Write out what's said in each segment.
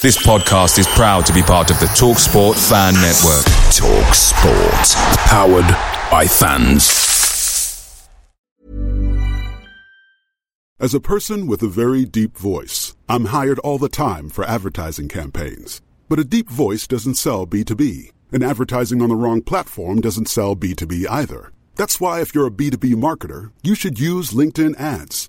This podcast is proud to be part of the Talk Sport Fan Network. Talk Sport. Powered by fans. As a person with a very deep voice, I'm hired all the time for advertising campaigns. But a deep voice doesn't sell B2B, and advertising on the wrong platform doesn't sell B2B either. That's why, if you're a B2B marketer, you should use LinkedIn ads.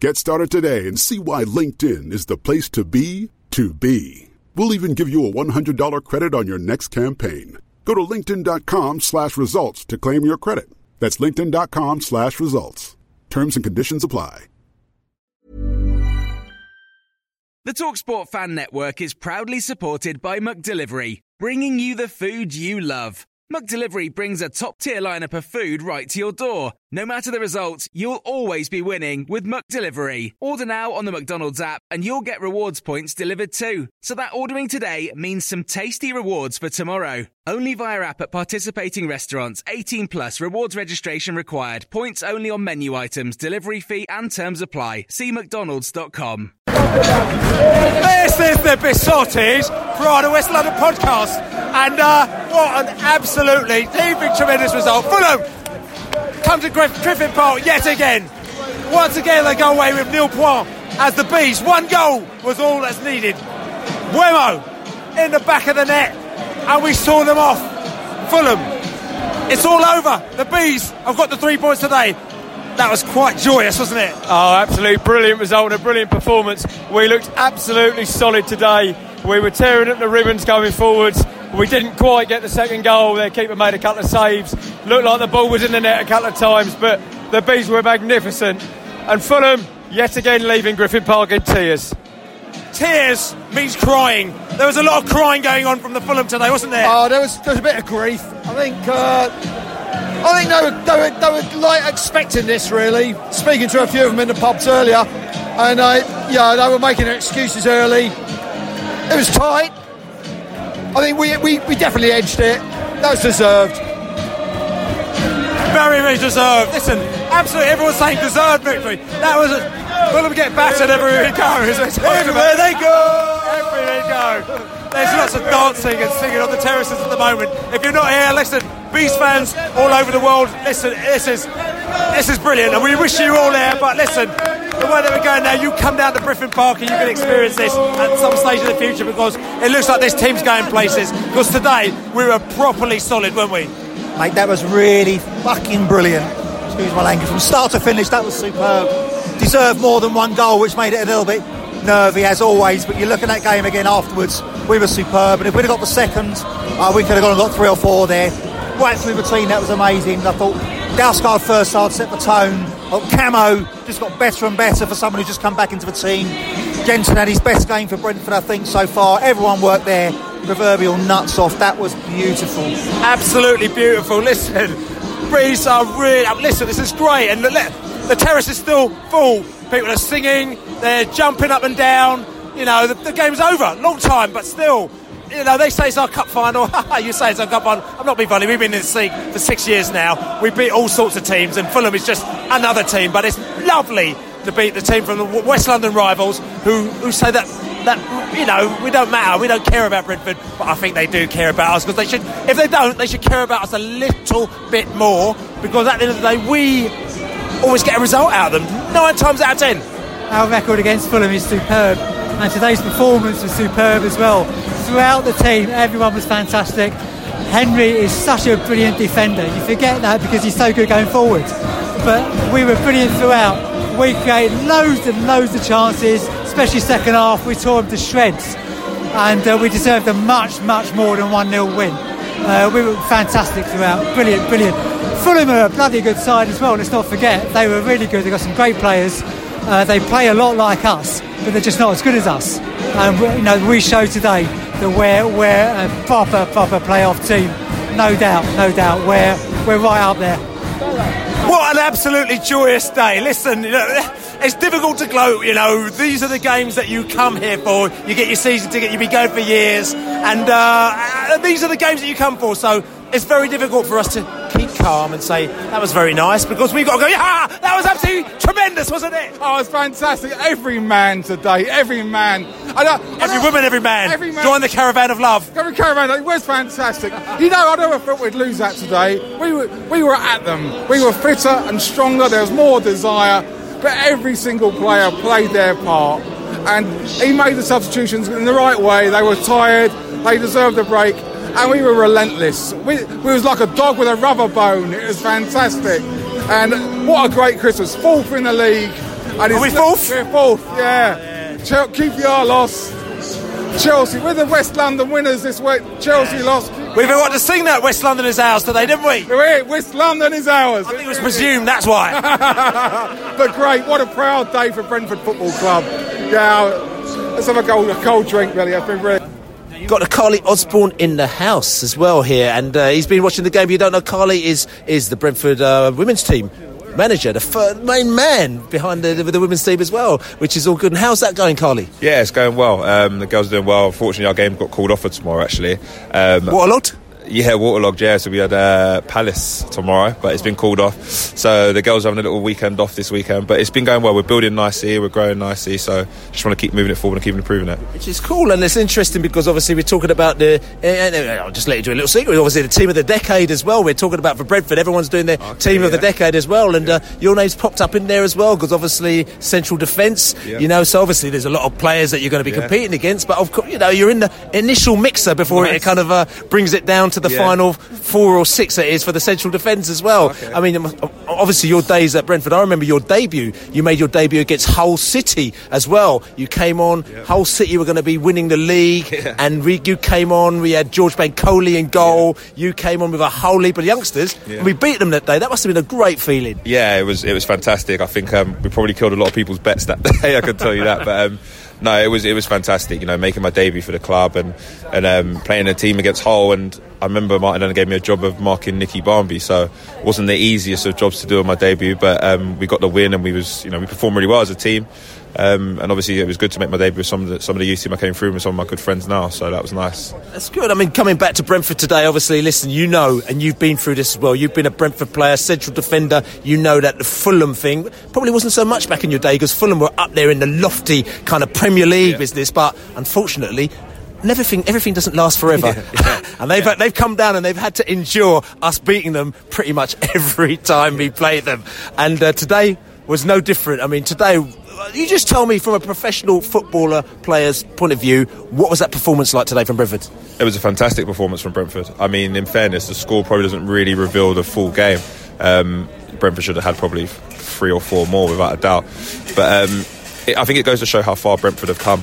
Get started today and see why LinkedIn is the place to be to be. We'll even give you a $100 credit on your next campaign. Go to linkedin.com slash results to claim your credit. That's linkedin.com slash results. Terms and conditions apply. The TalkSport Fan Network is proudly supported by McDelivery, bringing you the food you love. McDelivery brings a top-tier lineup of food right to your door. No matter the result, you'll always be winning with McDelivery. Order now on the McDonald's app and you'll get rewards points delivered too. So that ordering today means some tasty rewards for tomorrow. Only via app at participating restaurants. 18 plus rewards registration required. Points only on menu items, delivery fee and terms apply. See mcdonalds.com. This is the Beesotted of West London podcast. And uh, what an absolutely heaving tremendous result. Fulham come to Griff- Griffin Park yet again. Once again, they go away with nil point as the Bees. One goal was all that's needed. Wemo in the back of the net, and we saw them off. Fulham, it's all over. The Bees have got the three points today. That was quite joyous, wasn't it? Oh, absolutely brilliant result and a brilliant performance. We looked absolutely solid today. We were tearing up the ribbons going forwards. We didn't quite get the second goal. Their keeper made a couple of saves. Looked like the ball was in the net a couple of times, but the Bees were magnificent. And Fulham, yet again, leaving Griffin Park in tears. Tears means crying. There was a lot of crying going on from the Fulham today, wasn't there? Oh, there was there was a bit of grief. I think uh, I think they were, they were they were like expecting this really. Speaking to a few of them in the pubs earlier, and I yeah they were making excuses early. It was tight. I think we, we, we definitely edged it. That was deserved. Very, very deserved. Listen, absolutely everyone's saying deserved victory. That was a, Fulham get battered everywhere they go. Everywhere they go. Everywhere they go. There's lots of dancing and singing on the terraces at the moment. If you're not here, listen, Beast fans all over the world, listen, this is this is brilliant, and we wish you all there. But listen, the way that we're going now, you come down to Griffin Park and you can experience this at some stage in the future because it looks like this team's going places. Because today we were properly solid, weren't we? Mate, that was really fucking brilliant. Excuse my language. From start to finish, that was superb. Deserved more than one goal, which made it a little bit nervy as always. But you look at that game again afterwards, we were superb. And if we'd have got the second, uh, we could have gone and got three or four there. Right through between, that was amazing. I thought Dalsgaard first half set the tone. Oh, Camo just got better and better for someone who's just come back into the team. Jensen had his best game for Brentford, I think, so far. Everyone worked their proverbial nuts off. That was beautiful. Absolutely beautiful. Listen, Breeze are really. Listen, this is great, and the, the terrace is still full. People are singing, they're jumping up and down. You know, the, the game's over. Long time, but still. You know, they say it's our cup final. you say it's our cup final. I'm not being funny. We've been in the league for six years now. We beat all sorts of teams, and Fulham is just another team. But it's lovely to beat the team from the West London rivals who, who say that that you know we don't matter, we don't care about Brentford, but I think they do care about us because they should. If they don't, they should care about us a little bit more because at the end of the day, we always get a result out of them. Nine times out of ten. Our record against Fulham is superb, and today's performance was superb as well. Throughout the team, everyone was fantastic. Henry is such a brilliant defender. You forget that because he's so good going forward. But we were brilliant throughout. We created loads and loads of chances, especially second half. We tore them to shreds, and uh, we deserved a much, much more than 1 0 win. Uh, we were fantastic throughout. Brilliant, brilliant. Fulham are a bloody good side as well. Let's not forget they were really good. They've got some great players. Uh, they play a lot like us, but they're just not as good as us. And you know, we showed today that we're we're a proper proper playoff team. No doubt, no doubt. We're we're right up there. What an absolutely joyous day. Listen, you know, it's difficult to gloat, you know. These are the games that you come here for. You get your season ticket, you be going for years. And uh, these are the games that you come for. So it's very difficult for us to keep calm and say, that was very nice, because we've got to go, yeah, that was absolutely tremendous, wasn't it? Oh, it's fantastic. Every man today, every man. I I Every don't- woman, every man. Every man. Join the caravan of love. Every caravan, it was fantastic. You know, I never thought we'd lose that today. We were, we were at them. We were fitter and stronger. There was more desire. But every single player played their part. And he made the substitutions in the right way. They were tired. They deserved a break. And we were relentless. We, we was like a dog with a rubber bone. It was fantastic. And what a great Christmas. Fourth in the league. And Are we fourth? We're fourth, yeah. Chel- QPR lost. Chelsea, we're the West London winners this week. Chelsea lost. We've got to sing that West London is ours today, didn't we? We're- West London is ours. I think it was presumed, that's why. but great, what a proud day for Brentford Football Club. Yeah, let's have a cold, a cold drink, really. It's been really. Got a Karleigh Osborne in the house as well here, and uh, he's been watching the game. You don't know, Karleigh is is the Brentford uh, women's team manager, the fir- main man behind the, the women's team as well, which is all good. And how's that going, Karleigh? Yeah, it's going well. Um, the girls are doing well. Unfortunately, our game got called off for tomorrow. Actually, um, Waterlogged? Yeah, waterlogged. Yeah, so we had uh, Palace tomorrow, but it's been called off. So the girls are having a little weekend off this weekend, but it's been going well. We're building nicely, we're growing nicely. So just want to keep moving it forward and keep improving it. Which is cool, and it's interesting because obviously we're talking about the. Uh, I'll just let you do a little secret. Obviously, the team of the decade as well. We're talking about for Brentford. Everyone's doing their team of the decade as well, and uh, your name's popped up in there as well because obviously central defence. Yeah. You know, so obviously there's a lot of players that you're going to be Yeah. competing against, but of course, you know, you're in the initial mixer before it kind of uh, brings it down to the Yeah. final four or six. It is for the central defence as well. I mean, obviously your days at Brentford. I remember your debut. You made your debut against Hull City as well. You came on. Hull City were going to be winning the league, and we, you came on. We had George Bancoli in goal. You came on with a whole heap of youngsters, Yeah. and we beat them that day. That must have been a great feeling. Yeah, it was it was fantastic. I think um, we probably killed a lot of people's bets that day. I can tell you that. But um, no, it was it was fantastic. You know, making my debut for the club and and um, playing a team against Hull. And I remember Martin gave me a job of marking Nicky Barmby, so it wasn't the easiest of jobs to do on my debut. But um, we got the win, and we was you know we performed really well as a team. Um, and obviously, it was good to make my debut with some of the some of the youth team I came through with some of my good friends now. So that was nice. That's good. I mean, coming back to Brentford today, obviously, listen, you know, and you've been through this as well. You've been a Brentford player, central defender. You know that the Fulham thing probably wasn't so much back in your day because Fulham were up there in the lofty kind of Premier League business. But unfortunately, everything everything doesn't last forever, and they've they've come down and they've had to endure us beating them pretty much every time we play them. And uh, today was no different. I mean, today. You just tell me from a professional footballer player's point of view, what was that performance like today from Brentford? It was a fantastic performance from Brentford. I mean, in fairness, the score probably doesn't really reveal the full game. Um, Brentford should have had probably three or four more without a doubt. But um, it, I think it goes to show how far Brentford have come.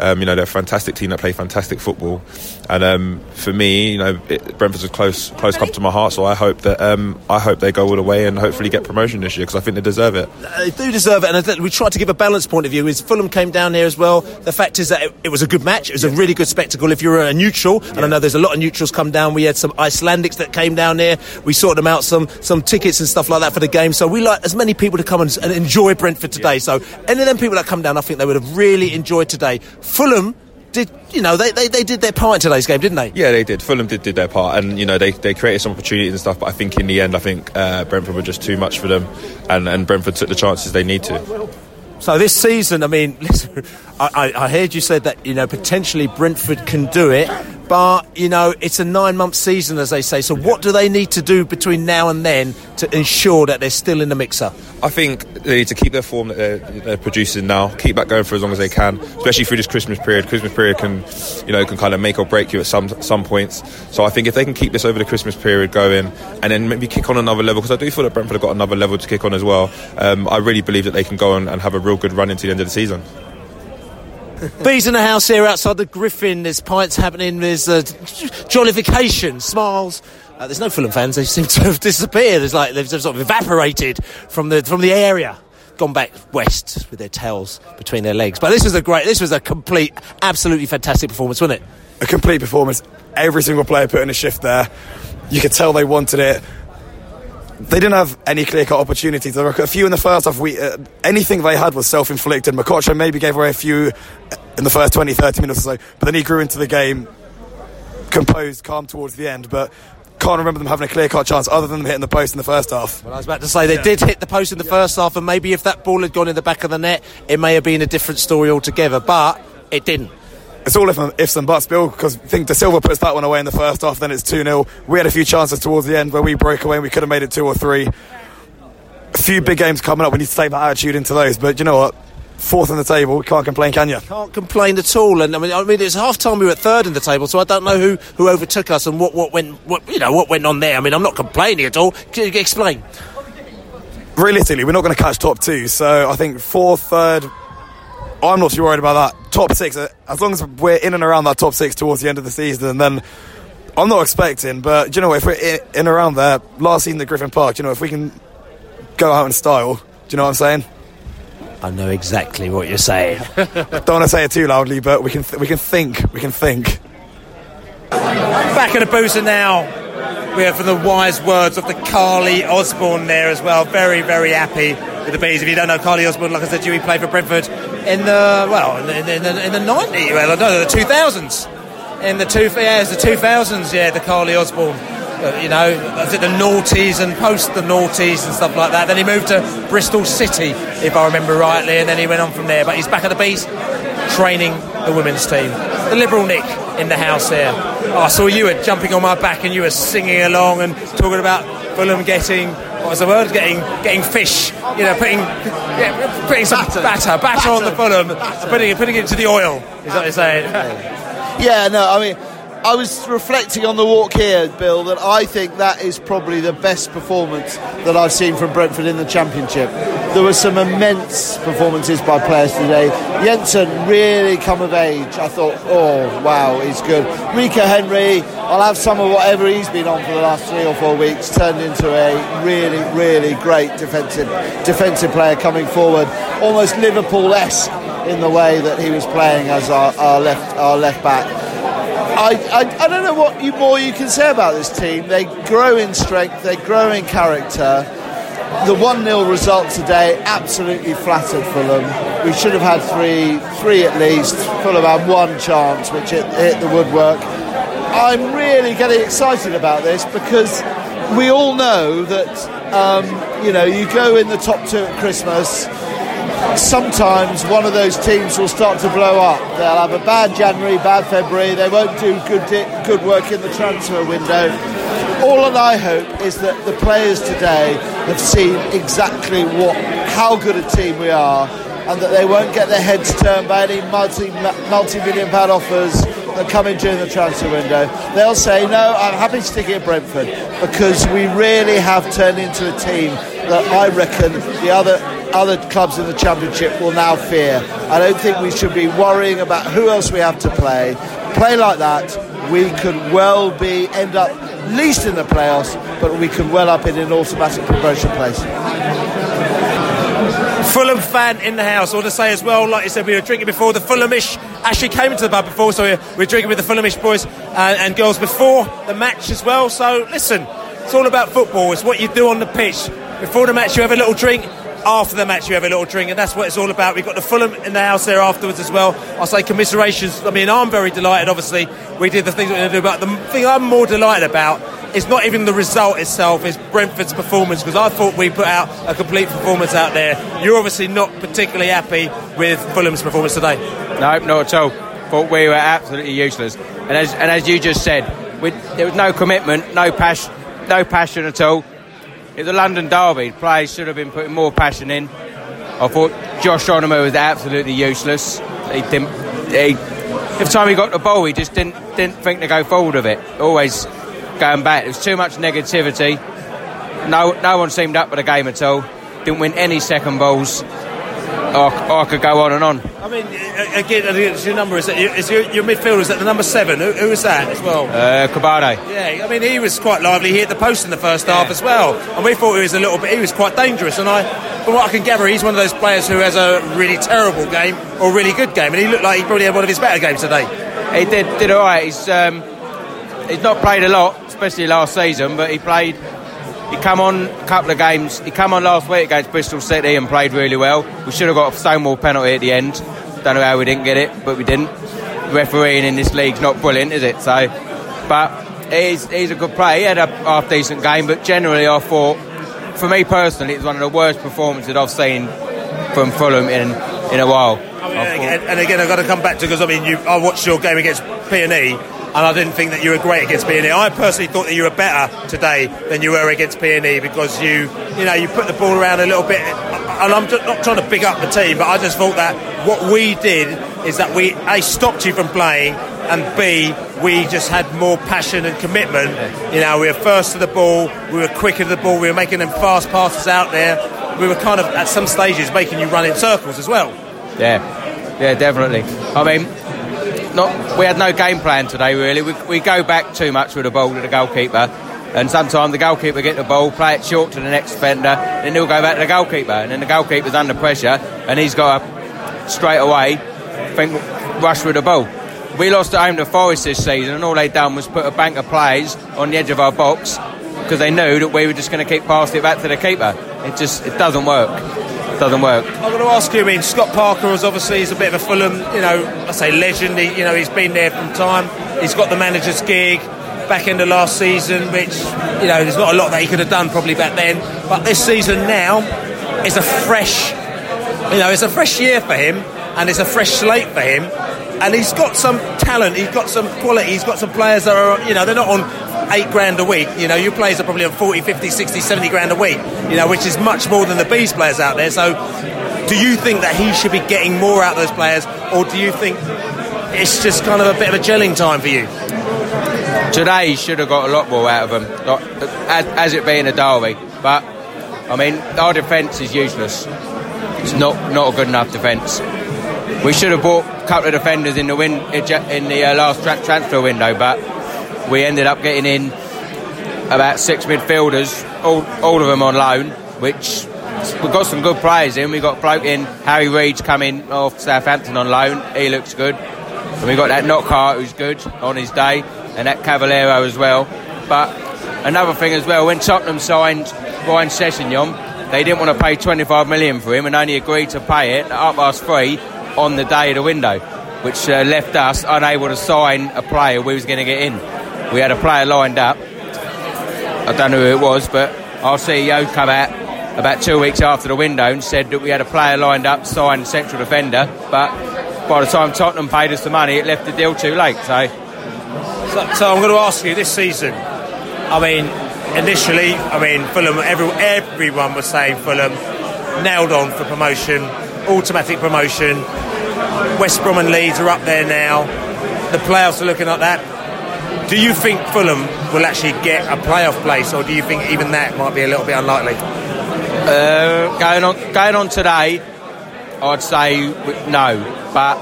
Um, you know, they're a fantastic team that play fantastic football. And um, for me, you know, it, Brentford's a close, close club to my heart. So I hope that um, I hope they go all the way and hopefully get promotion this year because I think they deserve it. They do deserve it, and we tried to give a balanced point of view. Is Fulham came down here as well? The fact is that it, it was a good match. It was a really good spectacle. If you're a neutral, and I know there's a lot of neutrals come down. We had some Icelandics that came down here. We sorted them out some some tickets and stuff like that for the game. So we like as many people to come and, and enjoy Brentford today. So any of them people that come down, I think they would have really enjoyed today. Fulham did, you know, they, they, they did their part in today's game, didn't they? Yeah, they did. Fulham did, did their part, and you know they, they created some opportunities and stuff. But I think in the end, I think uh, Brentford were just too much for them, and, and Brentford took the chances they need to. So this season, I mean, listen, I, I, I heard you said that you know potentially Brentford can do it, but you know it's a nine-month season, as they say. So what do they need to do between now and then to ensure that they're still in the mixer? I think they need to keep their form that they're, they're producing now, keep that going for as long as they can, especially through this Christmas period. Christmas period can, you know, can kind of make or break you at some some points. So I think if they can keep this over the Christmas period going, and then maybe kick on another level, because I do feel that Brentford have got another level to kick on as well. Um, I really believe that they can go on and have a real good run into the end of the season. Bees in the house here outside the Griffin. There's pints happening. There's uh, jollification, smiles. Uh, there's no Fulham fans. They seem to have disappeared. It's like they've sort of evaporated from the from the area. gone back west with their tails between their legs. But this was a great, this was a complete, absolutely fantastic performance, wasn't it? A complete performance. Every single player put in a shift there. You could tell they wanted it. They didn't have any clear cut opportunities. There were a few in the first half. We, uh, anything they had was self inflicted. Mokotjo maybe gave away a few in the first 20, 30 minutes or so, but then he grew into the game, composed, calm towards the end. But can't remember them having a clear cut chance other than them hitting the post in the first half. Well, I was about to say they yeah. did hit the post in the yeah. first half, and maybe if that ball had gone in the back of the net, it may have been a different story altogether, but it didn't. It's all um, ifs and buts, Bill, because I think Dasilva puts that one away in the first half, then it's 2 0. We had a few chances towards the end where we broke away and we could have made it 2 or 3. A few big games coming up, we need to take that attitude into those, but you know what? Fourth in the table. Can't complain, can you? Can't complain at all. And I mean, I mean, it's half time we were third in the table, so I don't know who, who overtook us and what, what went what you know what went on there. I mean, I'm not complaining at all. Can you explain? Realistically, we're not going to catch top two, so I think fourth, third. I'm not too worried about that. Top six, uh, as long as we're in and around that top six towards the end of the season, then I'm not expecting. But you know, if we're in, in around there, last season at Griffin Park, you know, if we can go out in style, do you know what I'm saying? I know exactly what you're saying. Don't want to say it too loudly, but we can th- we can think. We can think. Back at the boozer now. We have from the wise words of the Karleigh Osborne there as well. Very, very happy with the bees. If you don't know Karleigh Osborne, like I said, you, he played for Brentford in the well in the, in the, in the 90s, well, no, the 2000s. In the two, yeah, it's the 2000s. Yeah, the Karleigh Osborne. Uh, you know, was it the noughties and post the noughties and stuff like that. Then he moved to Bristol City, if I remember rightly, and then he went on from there. But he's back at the bees, training the women's team. The Liberal Nick in the house here. Oh, I saw you were jumping on my back and you were singing along and talking about Fulham getting what was the word? Getting getting fish. You know, putting yeah, putting some batter, batter, batter, batter on the Fulham, putting it putting it into the oil. Is that what you're saying? Yeah, no, I mean I was reflecting on the walk here, Bill, that I think that is probably the best performance that I've seen from Brentford in the Championship. There were some immense performances by players today. Jensen really come of age. I thought, oh, wow, he's good. Rico Henry, I'll have some of whatever he's been on for the last three or four weeks, turned into a really, really great defensive defensive player coming forward, almost Liverpool-esque in the way that he was playing as our, our left our left back. I, I, I, don't know what you, more you can say about this team. They grow in strength, they grow in character. The 1 0 result today absolutely flattered Fulham. We should have had three, three at least. Fulham had one chance, which hit, hit the woodwork. I'm really getting excited about this because we all know that, um, you know, you go in the top two at Christmas sometimes one of those teams will start to blow up. They'll have a bad January, bad February. They won't do good good work in the transfer window. All that I hope is that the players today have seen exactly what how good a team we are, and that they won't get their heads turned by any multi multi million pound offers that come in during the transfer window. They'll say, "No, I'm happy to stick at Brentford because we really have turned into a team that I reckon the other other clubs in the Championship will now fear. I don't think we should be worrying about who else we have to play. Play like that, we could well be end up least in the playoffs, but we could well up in an automatic promotion place. Fulham fan in the house. Want to say as well, like you said, we were drinking before. The Fulhamish actually came into the pub before, so we were drinking with the Fulhamish boys and, and girls before the match as well. So listen, it's all about football. It's what you do on the pitch. Before the match, you have a little drink after the match you have a little drink, and that's what it's all about. We've got the Fulham in the house there afterwards as well. I say commiserations. I mean, I'm very delighted. Obviously, we did the things we're going to do, but the thing I'm more delighted about is not even the result itself; it's Brentford's performance because I thought we put out a complete performance out there. You're obviously not particularly happy with Fulham's performance today. No, not at all. Thought we were absolutely useless, and as and as you just said, we, there was no commitment, no passion, no passion at all. It's a London derby. Players should have been putting more passion in. I thought Josh Onomah was absolutely useless. He didn't. He, every time he got the ball, he just didn't didn't think to go forward with it. Always going back. There was too much negativity. No, no one seemed up for the game at all. Didn't win any second balls. I, I could go on and on. I mean, again, it's your number. Is, is your, your midfielder is at the number seven? Who, who is that as well? Uh, Kebano. Yeah, I mean, he was quite lively. He hit the post in the first half as well, and we thought he was a little bit. He was quite dangerous, and I, from what I can gather, he's one of those players who has a really terrible game or a really good game, and he looked like he probably had one of his better games today. He did did all right. He's um, he's not played a lot, especially last season, but he played. He come on a couple of games. He come on last week against Bristol City and played really well. We should have got a Stonewall penalty at the end. Don't know how we didn't get it, but we didn't. Refereeing in this league's not brilliant, is it? So, but he's he's a good player. He had a half decent game, but generally I thought, for me personally, it's one of the worst performances I've seen from Fulham in in a while. I mean, and, and again, I've got to come back to because I mean, you, I watched your game against P and E, and I didn't think that you were great against P and E. I personally thought that you were better today than you were against P and E because you, you know, you put the ball around a little bit. And I'm not trying to big up the team, but I just thought that what we did is that we a stopped you from playing, and b we just had more passion and commitment. You know, we were first to the ball, we were quicker to the ball, we were making them fast passes out there. We were kind of at some stages making you run in circles as well. Yeah, yeah, definitely. I mean, not we had no game plan today. Really, we, we go back too much with the ball to the goalkeeper, and sometimes the goalkeeper get the ball, play it short to the next defender, then he'll go back to the goalkeeper, and then the goalkeeper's under pressure, and he's got to straight away think rush with the ball. We lost at home to Forest this season, and all they done was put a bank of plays on the edge of our box because they knew that we were just going to keep passing it back to the keeper. It just it doesn't work. Doesn't work. I'm going to ask you. I mean, Scott Parker is obviously he's a bit of a Fulham, you know, I say legend. He, you know, he's been there from time. He's got the manager's gig. Back end of last season, which you know, there's not a lot that he could have done probably back then. But this season now is a fresh, you know, it's a fresh year for him, and it's a fresh slate for him. And he's got some talent. He's got some quality. He's got some players that are, you know, they're not on eight grand a week. You know, your players are probably on 40, 50, 60, 70 grand a week, you know, which is much more than the Bees players out there. So, do you think that he should be getting more out of those players, or do you think it's just kind of a bit of a gelling time for you? Today he should have got a lot more out of them, as, as it being a derby. But I mean, our defence is useless. It's not not a good enough defence. We should have bought a couple of defenders in the win in the uh, last tra- transfer window, but we ended up getting in about six midfielders, all, all of them on loan, which we've got some good players in. We've got bloke in Harry Reed's coming off Southampton on loan. He looks good. And we got that Knockaert who's good on his day, and that Cavaleiro as well. But another thing as well, when Tottenham signed Ryan Sessegnon, they didn't want to pay 25 million for him and only agreed to pay it up past three on the day of the window, which uh, left us unable to sign a player we was going to get in. We had a player lined up. I don't know who it was, but our CEO come out about two weeks after the window and said that we had a player lined up, signed central defender, but by the time Tottenham paid us the money, it left the deal too late. So, So, so I'm going to ask you this season. I mean, initially, I mean, Fulham. Every, everyone was saying Fulham nailed on for promotion, automatic promotion. West Brom and Leeds are up there now. The playoffs are looking like that. Do you think Fulham will actually get a playoff place, or do you think even that might be a little bit unlikely? uh, going on going on today, I'd say no. But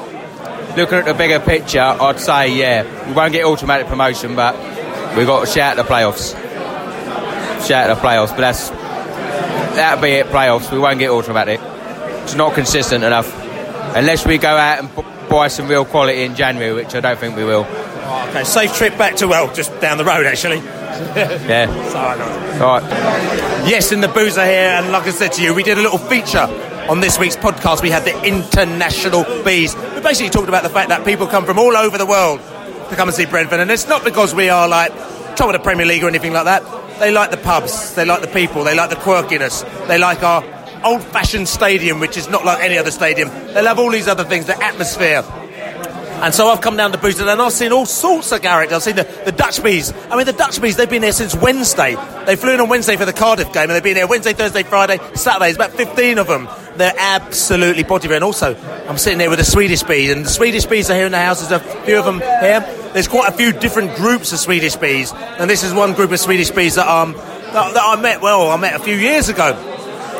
looking at the bigger picture, I'd say yeah. We won't get automatic promotion, but we've got to shout the playoffs. Shout the playoffs, but that's that'll be it. Playoffs. We won't get automatic. It's not consistent enough. Unless we go out and buy some real quality in January, which I don't think we will. Oh, okay, safe trip back to well, just down the road actually. Yeah. All right. Yes, in the boozer here, and like I said to you, we did a little feature on this week's podcast. We had the international bees. We basically talked about the fact that people come from all over the world to come and see Brentford, and it's not because we are like top of the Premier League or anything like that. They like the pubs, they like the people, they like the quirkiness, they like our old-fashioned stadium, which is not like any other stadium. They love all these other things, the atmosphere. And so I've come down to Booster and I've seen all sorts of characters. I've seen the, the Dutch Bees. I mean, the Dutch Bees, they've been here since Wednesday. They flew in on Wednesday for the Cardiff game and they've been here Wednesday, Thursday, Friday, Saturday. There's about 15 of them. They're absolutely body And also, I'm sitting there with the Swedish Bees and the Swedish Bees are here in the house. There's a few of them here. There's quite a few different groups of Swedish Bees. And this is one group of Swedish Bees that, um, that, that I met, well, I met a few years ago.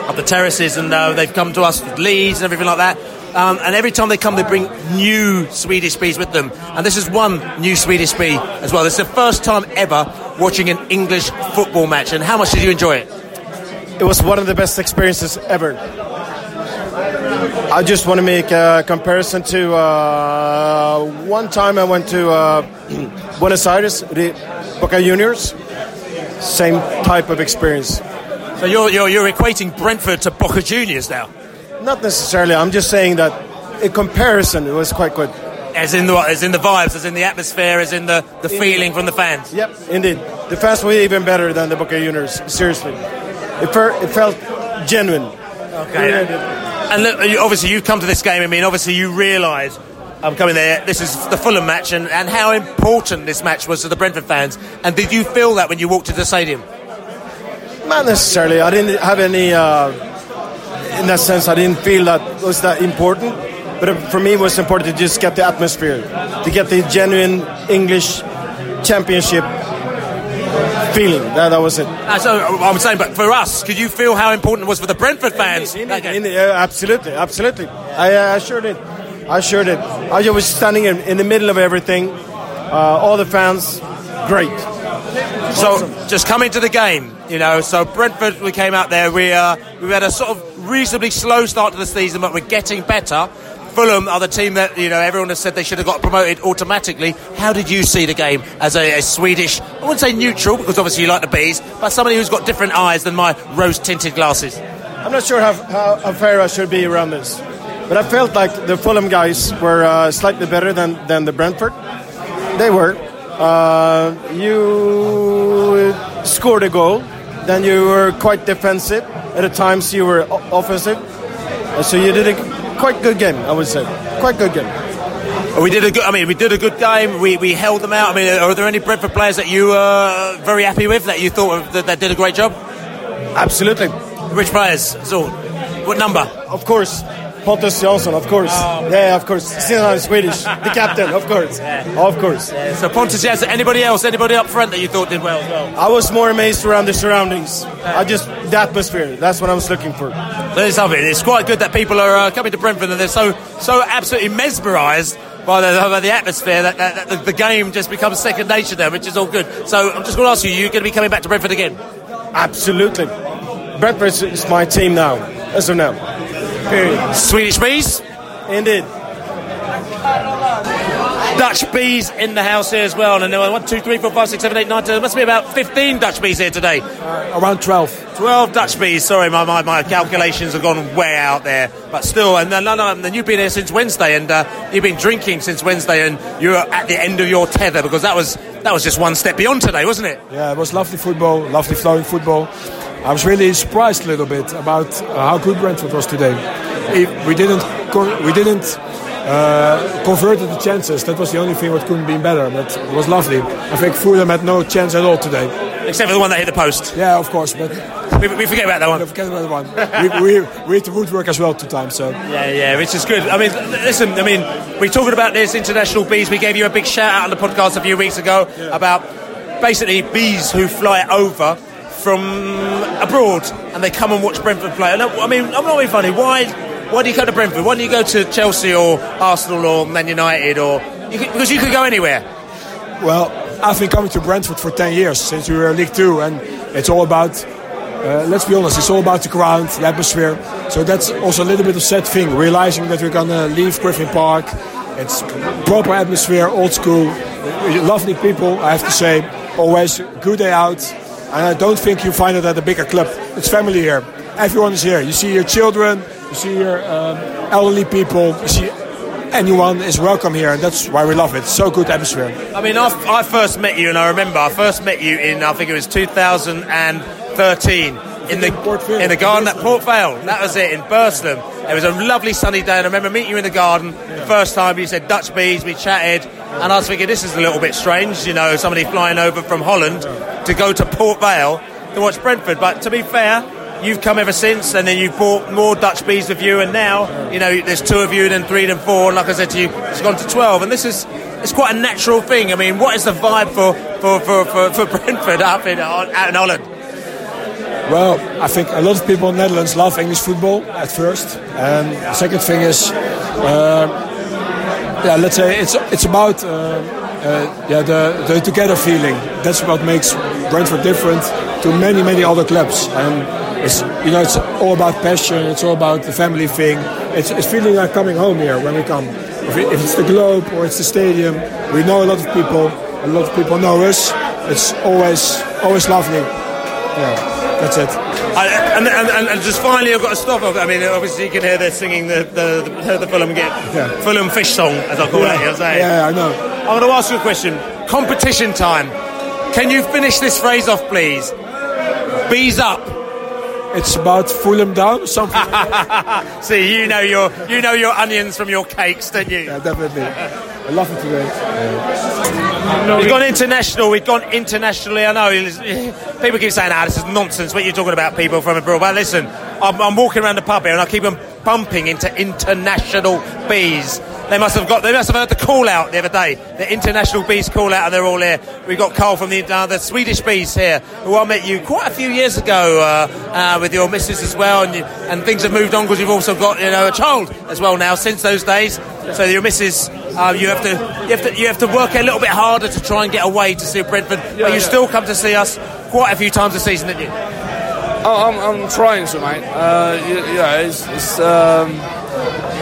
up the terraces, and uh, they've come to us with leads and everything like that. Um, and every time they come, they bring new Swedish bees with them. And this is one new Swedish bee as well. This is the first time ever watching an English football match. And how much did you enjoy it? It was one of the best experiences ever. I just want to make a comparison to uh, one time I went to uh, Buenos Aires, the Boca Juniors. Same type of experience. So you're, you're, you're equating Brentford to Boca Juniors now? Not necessarily. I'm just saying that in comparison, it was quite good. As in the as in the vibes, as in the atmosphere, as in the, the feeling from the fans. Yep, indeed. The fans were even better than the Boca Juniors. Seriously, it, fer- it felt genuine. Okay. And look, obviously you come to this game. I mean, obviously you realise I'm coming there. This is the Fulham match, and, and how important this match was to the Brentford fans. And did you feel that when you walked to the stadium? Not necessarily. I didn't have any. Uh, in that sense, I didn't feel that was that important. But for me, it was important to just get the atmosphere, to get the genuine English championship feeling. That, that was it. Uh, so I'm saying, but for us, could you feel how important it was for the Brentford fans? In the- yeah, absolutely, absolutely. I, uh, I sure did. I sure did. I was standing in, in the middle of everything. Uh, all the fans, great. So just coming to the game, you know. So Brentford, we came out there. We uh, we had a sort of reasonably slow start to the season, but we're getting better. Fulham are the team that you know everyone has said they should have got promoted automatically. How did you see the game as a, a Swedish? I wouldn't say neutral because obviously you like the bees, but somebody who's got different eyes than my rose-tinted glasses. I'm not sure how, how, how fair I should be around this, but I felt like the Fulham guys were uh, slightly better than, than the Brentford. They were. Uh, you scored a goal, then you were quite defensive. At the times, you were offensive. So you did a quite good game, I would say. Quite good game. We did a good. I mean, we did a good game. We, we held them out. I mean, are there any Brentford players that you were very happy with that you thought that, that did a great job? Absolutely. Which players? So, what number? Of course. Pontus Jansson, of course. yeah, of course. Since I'm Swedish. The captain, of course. Of course. So Pontus Jansson. Anybody else? Anybody up front that you thought did well? I was more amazed around the surroundings. I just, the atmosphere. That's what I was looking for. There's something. It's quite good that people are uh, coming to Brentford and they're so so absolutely mesmerised by the, by the atmosphere that, that, that the, the game just becomes second nature there, which is all good. So I'm just going to ask you: You're going to be coming back to Brentford again? Absolutely. Brentford is my team now, as of now. Period. Swedish bees? Indeed. Dutch bees in the house here as well. And there were one, two, three, four, five, six, seven, eight, nine, ten. There must be about 15 Dutch bees here today. around 12. 12 Dutch bees. Sorry, my, my, my calculations have gone way out there. But still, and then, no, then you've been here since Wednesday, and uh, you've been drinking since Wednesday, and you're at the end of your tether because that was that was just one step beyond today, wasn't it? Yeah, it was lovely football, lovely flowing football. I was really surprised a little bit about uh, how good Brentford was today. If we didn't, we didn't uh, convert the chances. That was the only thing that couldn't be better. But it was lovely. I think Fulham had no chance at all today. Except for the one that hit the post. Yeah, of course, but we, we forget about that one. We forget about that one. we, we, we hit the woodwork as well two times. So Yeah, yeah, which is good. I mean, listen, I mean, we're talking about this international bees. We gave you a big shout out on the podcast a few weeks ago about basically bees who fly over from abroad and they come and watch Brentford play. And I I mean, I'm not being funny. Why? Why do you go to Brentford? Why don't you go to Chelsea or Arsenal or Man United or you could, because you could go anywhere? Well, I've been coming to Brentford for 10 years since we were in League Two, and it's all about, uh, let's be honest, it's all about the ground, the atmosphere. So that's also a little bit of sad thing, realizing that we're gonna leave Griffin Park. It's proper atmosphere, old school, lovely people, I have to say. Always good day out, and I don't think you find it at a bigger club. It's family here. Everyone is here. You see your children, you see your um, elderly people, you see anyone is welcome here, and that's why we love it. So good atmosphere. I mean, I, I first met you, and I remember I first met you in I think it was 2013 in the in the garden at Port Vale. That was it in Burslem. It was a lovely sunny day, and I remember meeting you in the garden the first time. You said Dutch bees. We chatted, and I was thinking this is a little bit strange, you know, somebody flying over from Holland to go to Port Vale to watch Brentford. But to be fair. You've come ever since, and then you've brought more Dutch bees with you, and now you know there's two of you, then three, then four, and like I said to you, it's gone to twelve, and this is it's quite a natural thing. I mean, what is the vibe for for, for, for, for Brentford up in out in Holland? Well, I think a lot of people in the Netherlands love English football at first, and the second thing is, uh, yeah, let's say it's it's about uh, uh, yeah the the together feeling. That's what makes Brentford different to many many other clubs, and it's you know it's all about passion. It's all about the family thing. It's, it's feeling like coming home here when we come. If, it, if it's the Globe or it's the stadium, we know a lot of people. A lot of people know us. It's always always lovely. Yeah. That's it. I, and, and, and, just finally, I've got to stop. I mean, obviously, you can hear they're singing the the, the, the Fulham get yeah. Fulham fish song, as I call yeah. it. You know saying? Yeah, I know. I'm going to ask you a question. Competition time. Can you finish this phrase off, please? Bees up. It's about Fulham down, something. See, you know your you know your onions from your cakes, don't you? Yeah, definitely. I love it today. Yeah. We've gone international. We've gone internationally. I know people keep saying, "Ah, this is nonsense." What you're talking about, people from abroad. Well, listen, I'm, I'm walking around the pub here, and I keep them bumping into international bees. They must have got. They must have heard the call out the other day. The international bees call out, and they're all here. We've got Carl from the uh, the Swedish bees here, who I met you quite a few years ago uh, uh, with your missus as well, and you, and things have moved on because you've also got you know a child as well now since those days. So your missus, uh, you have to you have to you have to work a little bit harder to try and get away to see Brentford, Yeah, but you yeah. still come to see us quite a few times a season, don't you? Oh, I'm, I'm trying to, mate. Uh, you, yeah, it's, it's um,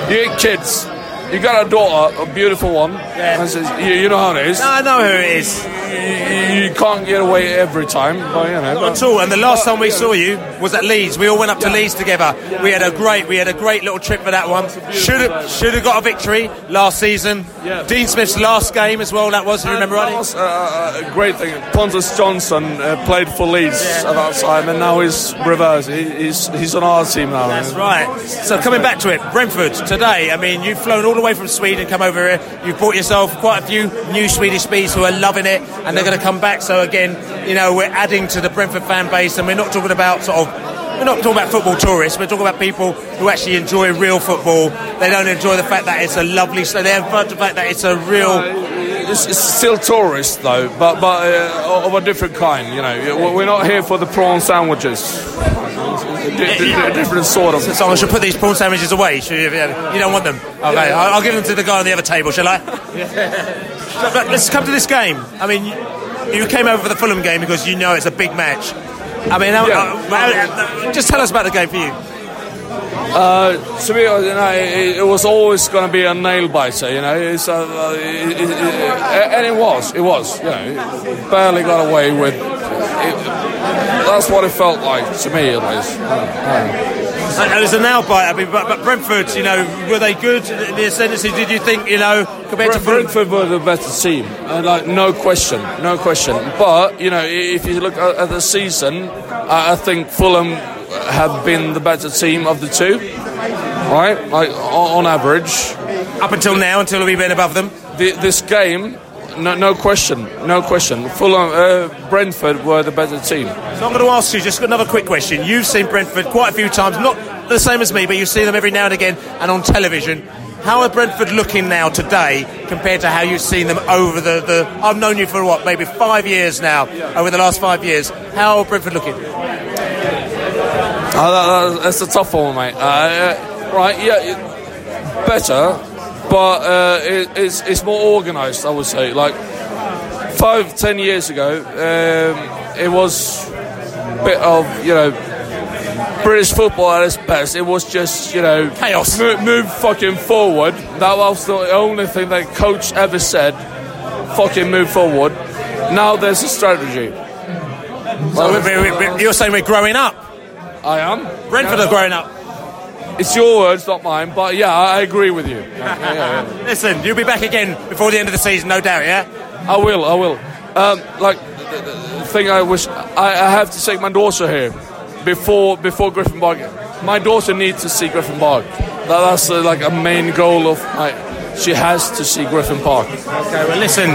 you get kids. You got a daughter, a beautiful one. Yeah. And says- you, you know how it is. No, I know who it is. You, you can't get away every time, but you know. Not but- at all. And the last but, time we yeah. saw you was at Leeds. We all went up to Leeds together. We had a great, we had a great little trip for that one. Should have, should have got a victory last season. Dean Smith's last game as well. That was. You remember, that Ronnie? was uh, a great thing. Pontus Jansson uh, played for Leeds at that time, and now he's reversed. He, he's he's on our team now. That's right. So coming back to it, Brentford today. I mean, you've flown all the way from Sweden, come over here. You've brought yourself quite a few new Swedish bees who are loving it, and they're going to come back. So again, you know, we're adding to the Brentford fan base, and we're not talking about sort of. We're not talking about football tourists. We're talking about people who actually enjoy real football. They don't enjoy the fact that it's a lovely. So they enjoy the fact that it's a real. It's, it's still tourists though, but but uh, of a different kind. You know, we're not here for the prawn sandwiches. A di- di- di- different sort of. So I should put these prawn sandwiches away. Should you, you don't want them? Okay, I'll, I'll give them to the guy on the other table, shall I? So, but let's come to this game. I mean, you, you came over for the Fulham game because you know it's a big match. I mean, how- how- just tell us about the game for you. Uh, to be honest, you know, it, it was always going to be a nail biter, you know. It's, uh, uh, it, it, it, and it was, it was. You know, barely got away with. That's what it felt like to me, at least. And it was a nail bite. I mean, but, but Brentford, you know, were they good in the ascendancy? Did you think, you know, compared to Fulham? Brentford were the better team, uh, like no question, no question. But you know, if you look at, at the season, I, I think Fulham have been the better team of the two, right? Like on, on average, up until now, until we've been above them. The, this game, no, no question, no question. Fulham, uh, Brentford were the better team. So I'm going to ask you just another quick question. You've seen Brentford quite a few times, not the same as me, but you see them every now and again and on television. How are Brentford looking now today compared to how you've seen them over the, the I've known you for what, maybe five years now, over the last five years. How are Brentford looking? Uh, that- that- that's a tough one, mate. Uh, right, yeah, better, but uh, it, it's it's more organised. I would say, like five, ten years ago, um, it was a bit of you know British football at its best. It was just you know chaos. Move, move fucking forward. That was the only thing that coach ever said. Fucking move forward. Now there's a strategy. So we- we- we- you're saying we're growing up? I am. Brentford are growing up. It's your words, not mine. But yeah, I agree with you. Yeah, yeah, yeah. Listen, you'll be back again before the end of the season, no doubt, yeah? I will, I will. Um, like the, the the thing I wish I, I have to take my daughter here before before Griffin Park. My daughter needs to see Griffin Park. That, that's uh, like a main goal of my. She has to see Griffin Park. Okay, well, listen,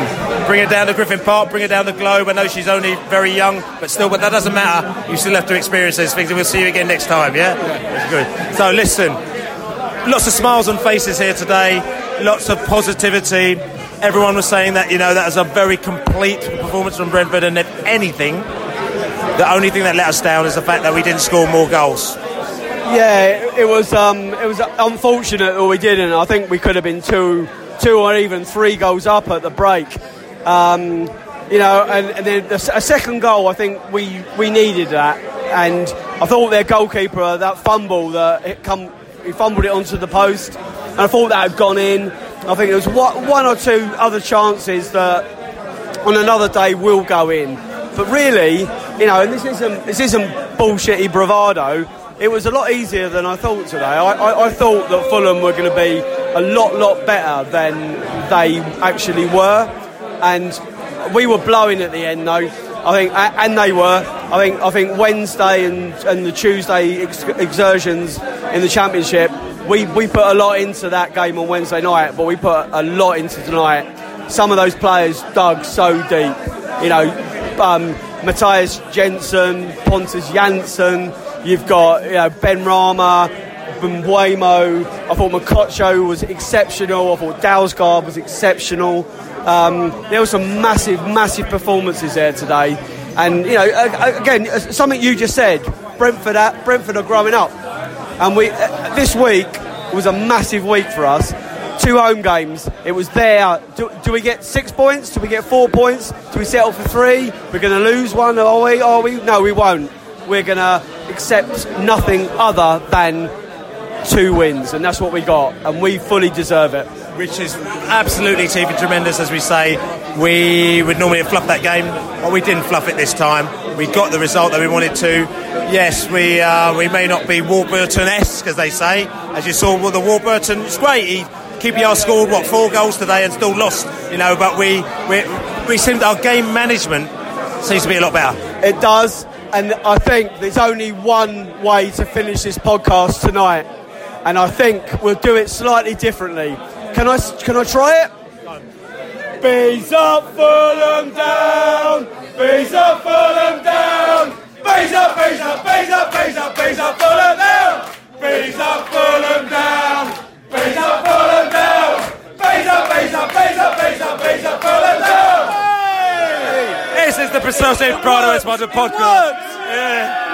bring her down to Griffin Park, bring her down the Globe. I know she's only very young, but still, but that doesn't matter. You still have to experience those things, and we'll see you again next time, yeah? Good. So, listen, lots of smiles on faces here today, lots of positivity. Everyone was saying that, you know, that was a very complete performance from Brentford, and if anything, the only thing that let us down is the fact that we didn't score more goals. Yeah, it, was um, it was unfortunate that we didn't. I think we could have been two, two or even three goals up at the break. Um, you know, and, and then a second goal, I think we we needed that, and I thought their goalkeeper that fumble that it come he fumbled it onto the post, and I thought that had gone in. I think there was one or two other chances that on another day will go in, but really, you know, and this isn't this isn't bullshitty bravado. It was a lot easier than I thought today. I, I, I thought that Fulham were going to be a lot, lot better than they actually were, and we were blowing at the end though. I think, and they were. I think, I think Wednesday and, and the Tuesday ex- exertions in the championship, we, we put a lot into that game on Wednesday night, but we put a lot into tonight. Some of those players dug so deep. You know, um, Mathias Jensen, Pontus Jansson. You've got you know, Benrahma, Mbeumo. I thought Mokotjo was exceptional. I thought Dalsgaard was exceptional. Um, there were some massive, massive performances there today. And, you know, again, something you just said, Brentford, Brentford are growing up. And we, uh, this week was a massive week for us. Two home games. It was there. Do, do, we get six points? Do we get four points? Do we settle for three? We're going to lose one? Are we? Are we? No, we won't. We're going to accept nothing other than two wins, and that's what we got, and we fully deserve it which is absolutely cheap tremendous, as we say. We would normally have fluffed that game, but we didn't fluff it this time. We got the result that we wanted to. Yes, we uh, we may not be Warburton-esque, as they say. As you saw, well, the Warburton, it's great. He, QPR scored, what, four goals today and still lost, you know, but we, we, we seem our game management seems to be a lot better. It does, and I think there's only one way to finish this podcast tonight, and I think we'll do it slightly differently. Can I can I try it? Bees up, Fulham down. Bees up, Fulham down. Bees up, bees up, bees up, bees up, bees up, Fulham down. Bees up, Fulham down. Bees up, Fulham down. Bees up, bees up, bees up, bees up, bees up, Fulham down. This is the Presumptive Prado Modern podcast. Yeah.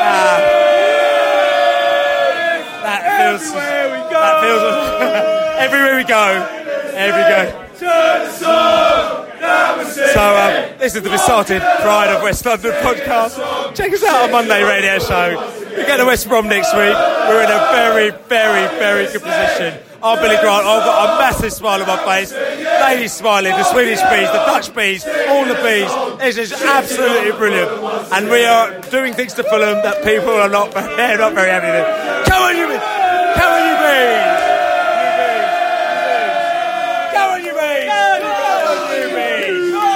Uh, that feels. That feels. everywhere we go, everywhere we go. So um, this is the Beesotted Pride of West London podcast. Check us out on Monday radio show. We get to West Brom next week. We're in a very, very, very good position. I'm Billy Grant. I've got a massive smile on my face. Ladies smiling, the Swedish bees, the Dutch bees, all the bees. This is absolutely brilliant. And we are doing things to Fulham that people are not, they're not very happy with. Come on, you bees! Come on you bees! Come on bees! Come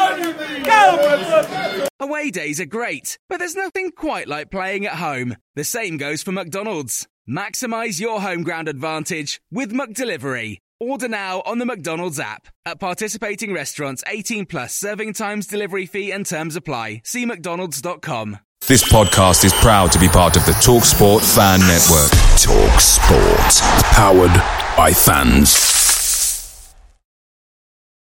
on, you bees! Come on, you bees! Away days are great, but there's nothing quite like playing at home. The same goes for McDonald's. Maximize your home ground advantage with McDelivery. Order now on the McDonald's app. At participating restaurants, 18 plus serving times, delivery fee, and terms apply. See McDonald's.com. This podcast is proud to be part of the TalkSport Fan Network. TalkSport. Powered by fans.